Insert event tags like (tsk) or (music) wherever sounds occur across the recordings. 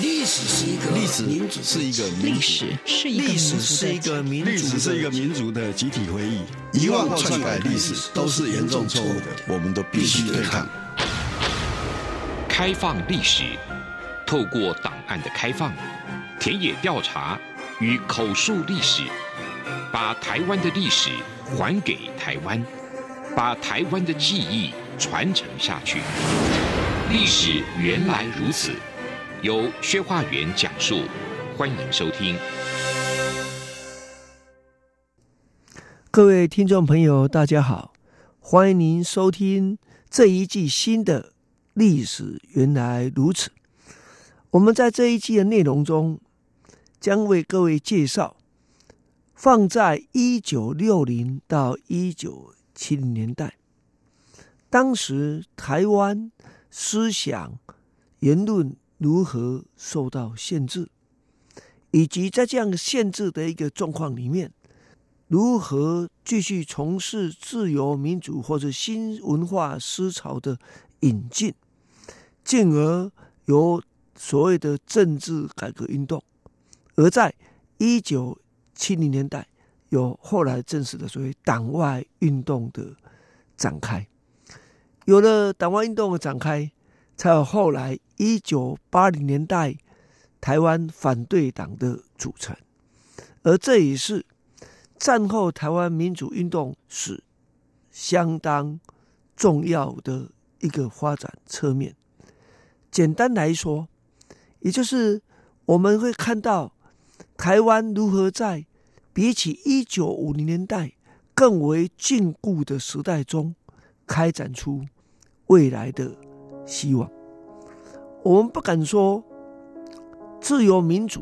历史是一个历史民主是一个历史是一个历史是一个民历史是一个民族的集体回忆，遗忘或篡改历史都是严重错误的，我们都必须对抗。开放历史，透过档案的开放、田野调查与口述历史，把台湾的历史还给台湾，把台湾的记忆传承下去。历史原来如此。由薛化元讲述，欢迎收听。各位听众朋友，大家好，欢迎您收听这一季新的《历史原来如此》。我们在这一季的内容中，将为各位介绍放在一九六零到一九七零年代，当时台湾思想言论。如何受到限制，以及在这样限制的一个状况里面，如何继续从事自由民主或者新文化思潮的引进，进而有所谓的政治改革运动，而在一九七零年代，有后来正式的所谓党外运动的展开，有了党外运动的展开。才有后来一九八零年代台湾反对党的组成，而这也是战后台湾民主运动史相当重要的一个发展侧面。简单来说，也就是我们会看到台湾如何在比起一九五零年代更为禁锢的时代中，开展出未来的。希望，我们不敢说自由民主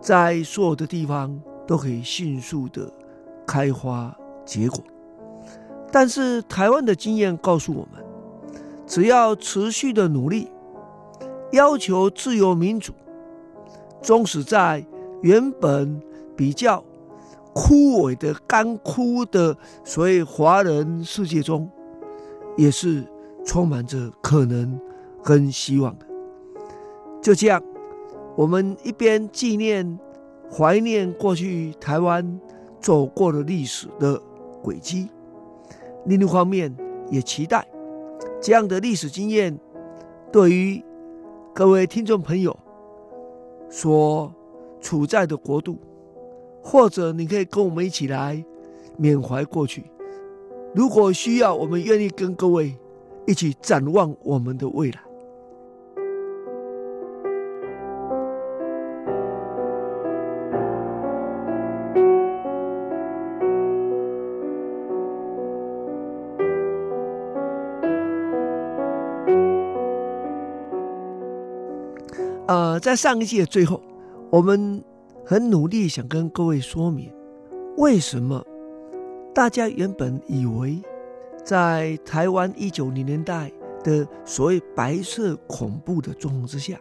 在所有的地方都可以迅速的开花结果，但是台湾的经验告诉我们，只要持续的努力，要求自由民主，纵使在原本比较枯萎的干枯的所谓华人世界中，也是。充满着可能跟希望的，就这样，我们一边纪念、怀念过去台湾走过的历史的轨迹，另一方面也期待这样的历史经验对于各位听众朋友所处在的国度，或者你可以跟我们一起来缅怀过去。如果需要，我们愿意跟各位。一起展望我们的未来。呃，在上一季的最后，我们很努力想跟各位说明，为什么大家原本以为。在台湾一九零年代的所谓白色恐怖的状况之下，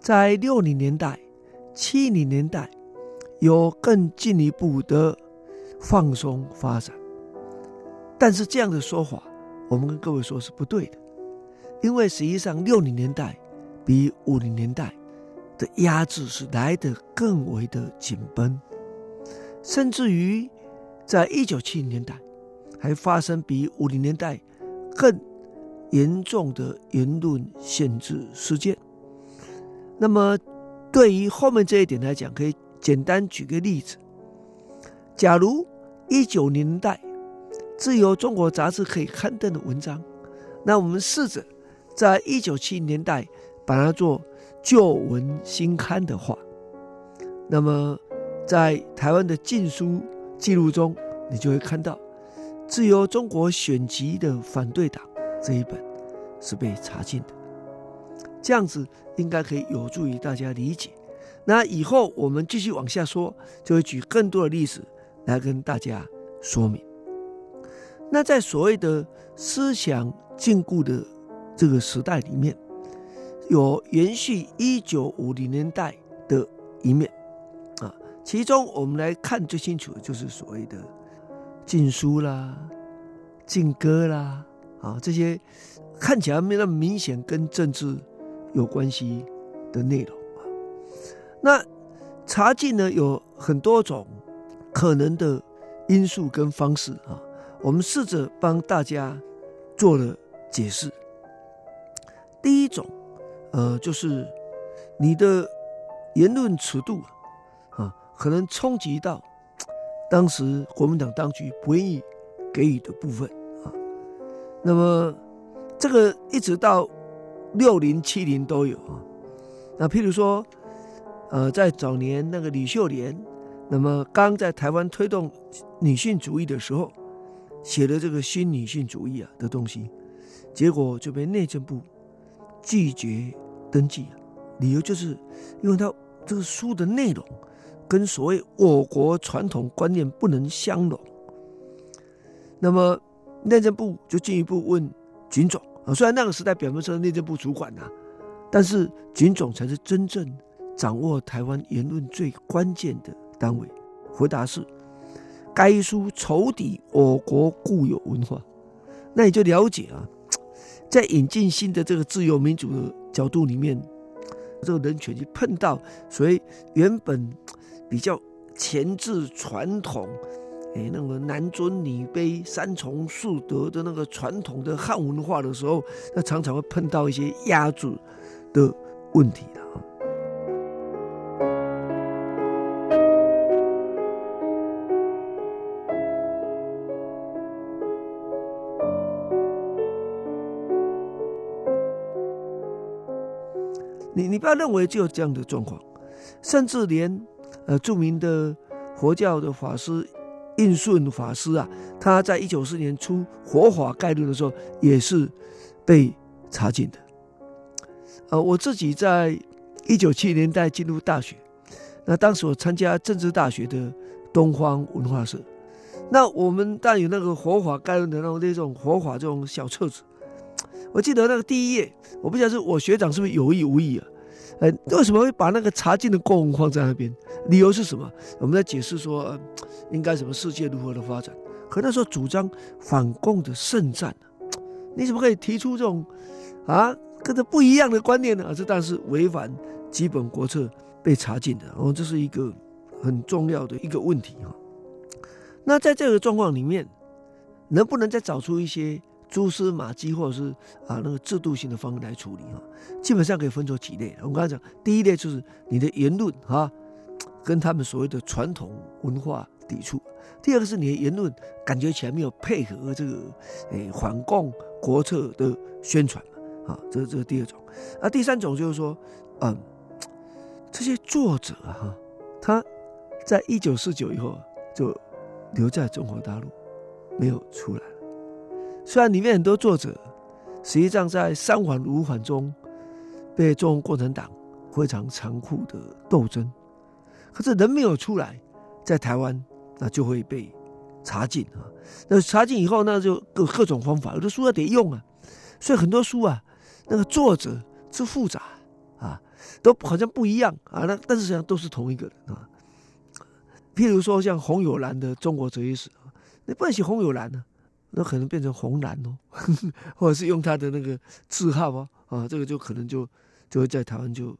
在六零年代、七零年代有更进一步的放松发展，但是这样的说法，我们跟各位说是不对的，因为实际上六零年代比五零年代的压制是来得更为的紧绷，甚至于在一九七零年代。还发生比五零年代更严重的言论限制事件。那么，对于后面这一点来讲，可以简单举个例子：假如一九年代自由中国杂志可以刊登的文章，那我们试着在一九七零年代把它做旧文新刊的话，那么在台湾的禁书记录中，你就会看到。自由中国选集的反对党这一本是被查禁的，这样子应该可以有助于大家理解。那以后我们继续往下说，就会举更多的例子来跟大家说明。那在所谓的思想禁锢的这个时代里面，有延续一九五零年代的一面啊，其中我们来看最清楚的就是所谓的。禁书啦，禁歌啦，啊，这些看起来没那么明显跟政治有关系的内容啊。那查禁呢，有很多种可能的因素跟方式啊，我们试着帮大家做了解释。第一种，呃，就是你的言论尺度啊，可能冲击到当时国民党当局不愿意给予的部分啊。那么这个一直到六零七零都有啊。那譬如说，呃，在早年那个李秀莲，那么刚在台湾推动女性主义的时候，写的这个新女性主义啊的东西，结果就被内政部。拒绝登记，理由就是因为他这个书的内容跟所谓我国传统观念不能相容。那么内政部就进一步问军总啊，虽然那个时代表面上内政部主管呐，但是军总才是真正掌握台湾言论最关键的单位。回答是，该书仇敌我国固有文化。那你就了解啊。在引进新的这个自由民主的角度里面，这个人权去碰到所谓原本比较前置传统，哎，那个男尊女卑、三从四德的那个传统的汉文化的时候，那常常会碰到一些压制的问题的。你你不要认为就有这样的状况，甚至连呃著名的佛教的法师印顺法师啊，他在一九四年出《佛法概论》的时候，也是被查禁的。呃，我自己在一九七零年代进入大学，那当时我参加政治大学的东方文化社，那我们当然有那个《佛法概论》的那种那种佛法这种小册子。我记得那个第一页，我不晓得是我学长是不是有意无意啊？呃，为什么会把那个查禁的共放在那边？理由是什么？我们在解释说，呃，应该什么世界如何的发展？可那时候主张反共的圣战，你怎么可以提出这种啊跟这不一样的观念呢？这当然是违反基本国策被查禁的。哦，这是一个很重要的一个问题哈。那在这个状况里面，能不能再找出一些？蛛丝马迹，或者是啊那个制度性的方式来处理啊，基本上可以分作几类。我刚才讲，第一类就是你的言论啊，跟他们所谓的传统文化抵触；第二个是你的言论感觉起来没有配合这个诶反共国策的宣传，啊，这这是第二种。啊，第三种就是说，嗯，这些作者啊，他在一九四九以后就留在中国大陆，没有出来。虽然里面很多作者，实际上在三反五反中被中国共产党非常残酷的斗争，可是人没有出来，在台湾那就会被查禁啊。那查禁以后，那就各各种方法，有的书要得用啊，所以很多书啊，那个作者之复杂啊，都好像不一样啊。那但是实际上都是同一个人啊。譬如说像洪友兰的《中国哲学史》，你不能写洪友兰呢。那可能变成红蓝哦，(laughs) 或者是用他的那个字号哦，啊，这个就可能就就会在台湾就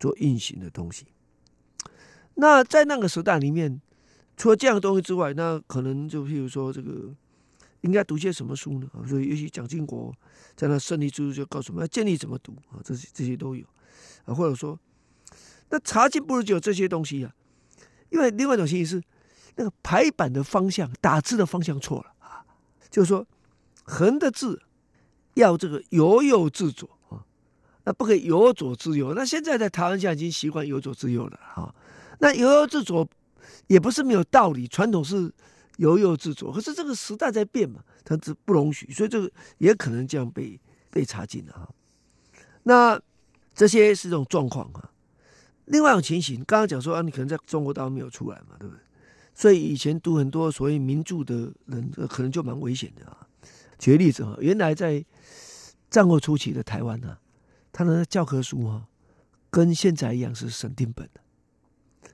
做运行的东西。那在那个时代里面，除了这样的东西之外，那可能就譬如说这个应该读些什么书呢？所以，尤其蒋经国在那胜利之书就告诉我们要建立怎么读啊，这些这些都有啊，或者说，那查禁不如就有这些东西啊，因为另外一种形式是那个排版的方向、打字的方向错了。就是说，横的字要这个由右至左啊，那不可以由左至右。那现在在台湾现在已经习惯由左至右了啊。那由右至左也不是没有道理，传统是由右至左，可是这个时代在变嘛，它是不容许，所以这个也可能这样被被查禁了啊。那这些是这种状况啊。另外一种情形，刚刚讲说啊，你可能在中国大陆没有出来嘛，对不对？所以以前读很多所谓名著的人，可能就蛮危险的啊。举个例子啊，原来在战后初期的台湾呢，他的教科书啊，跟现在一样是审定本的，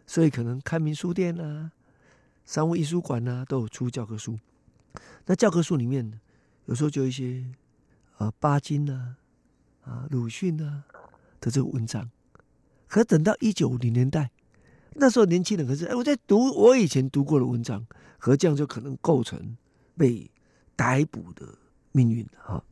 所以可能开明书店啊、商务艺术馆啊都有出教科书。那教科书里面有时候就一些啊巴金呐、啊，啊鲁迅呐的这个文章。可等到一九五零年代，那时候年轻人可是哎，我在读我以前读过的文章，和这样就可能构成被逮捕的命运哈。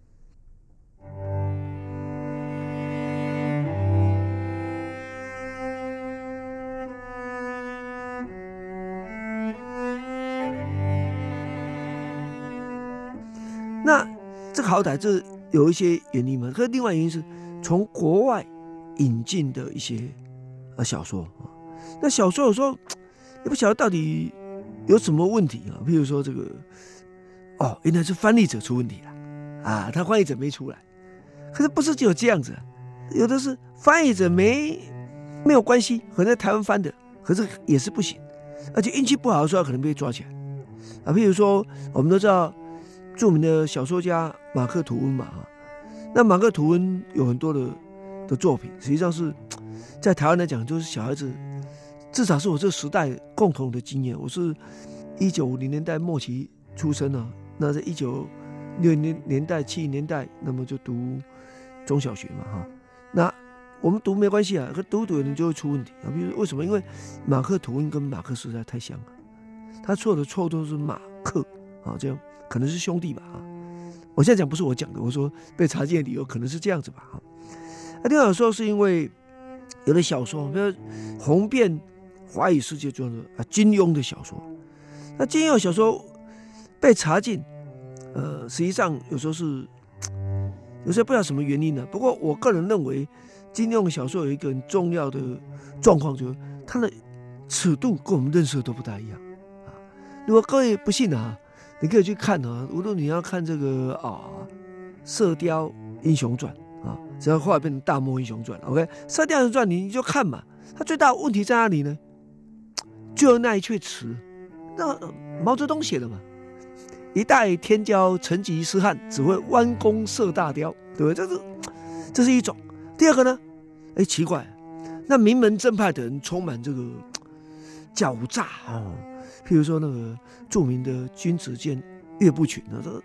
那这好歹这有一些原因嘛，可是另外原因是从国外引进的一些呃小说，那小说有时候也不晓得到底有什么问题啊，譬如说这个哦，原来是翻译者出问题了啊，他翻译者没出来，可是不是只有这样子，有的是翻译者没没有关系，可能在台湾翻的，可是也是不行，而且运气不好的时候可能被抓起来。啊，譬如说我们都知道。著名的小说家马克吐温嘛，那马克吐温有很多的的作品，实际上是在台湾来讲，就是小孩子，至少是我这时代共同的经验。我是一九五零年代末期出生的，那在一九六零年代、七零年代，那么就读中小学嘛，哈。那我们读没关系啊，可读读有人就会出问题啊。比如为什么？因为马克吐温跟马克实在太像了，他错的错都是马克啊，这样。可能是兄弟吧啊！我现在讲不是我讲的，我说被查禁的理由可能是这样子吧啊。那另外有时候是因为有的小说，比如红遍华语世界，就是啊金庸的小说。那金庸小说被查禁，呃，实际上有时候是 (tsk) 有时候不知道什么原因呢。不过我个人认为，金庸的小说有一个很重要的状况，就是它的尺度跟我们认识的都不大一样啊。如果各位不信啊。你可以去看啊，无论你要看这个啊，《射雕英雄传》啊，只要后来变成《大漠英雄传》，OK，《射雕英雄传》你你就看嘛。它最大的问题在哪里呢？就那一阙词，那毛泽东写的嘛，“一代天骄成吉思汗，只会弯弓射大雕”，对不对？这是这是一种。第二个呢？哎，奇怪，那名门正派的人充满这个狡诈啊。譬如说那个著名的君子剑岳不群，他说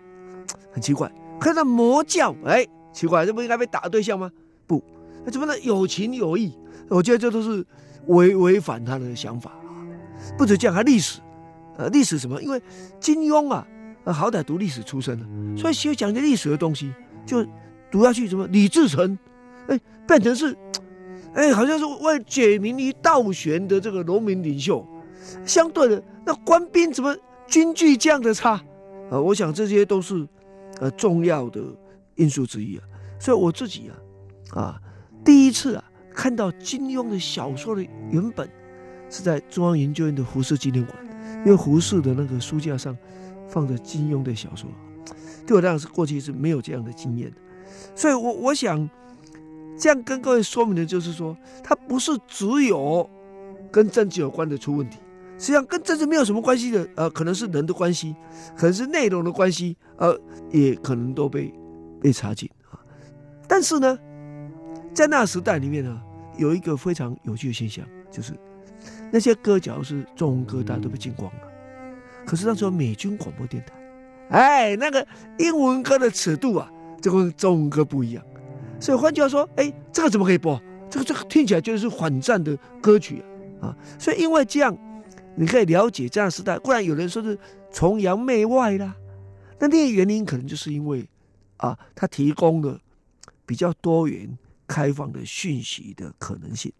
很奇怪，看到魔教，哎，奇怪，这不应该被打的对象吗？不，那怎么能有情有义？我觉得这都是违违反他的想法！不止这样，还历史，呃，历史什么？因为金庸啊，呃好歹读历史出身的，所以学讲些历史的东西，就读下去什么李自成，哎，变成是，哎，好像是为解民于倒悬的这个农民领袖。相对的，那官兵怎么军纪这样的差？啊，我想这些都是呃重要的因素之一啊。所以我自己啊，啊，第一次啊看到金庸的小说的原本是在中央研究院的胡适纪念馆，因为胡适的那个书架上放着金庸的小说，对我来讲是过去是没有这样的经验的。所以我我想这样跟各位说明的就是说，它不是只有跟政治有关的出问题。实际上跟政治没有什么关系的，呃，可能是人的关系，可能是内容的关系，呃，也可能都被被查禁啊。但是呢，在那个时代里面呢，有一个非常有趣的现象，就是那些歌，假如是中文歌，大家都被禁光了。可是那时候美军广播电台，哎，那个英文歌的尺度啊，就跟中文歌不一样。所以换句话说，哎，这个怎么可以播？这个这个听起来就是反战的歌曲啊，啊，所以因为这样。你可以了解这样时代，固然有人说是崇洋媚外啦，那那个原因可能就是因为啊，它提供了比较多元、开放的讯息的可能性。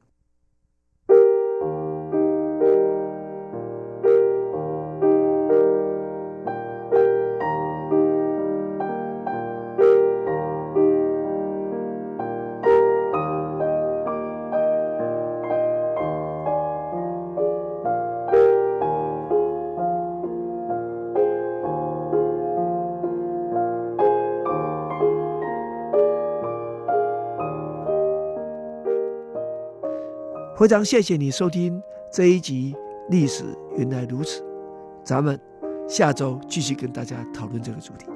非常谢谢你收听这一集《历史原来如此》，咱们下周继续跟大家讨论这个主题。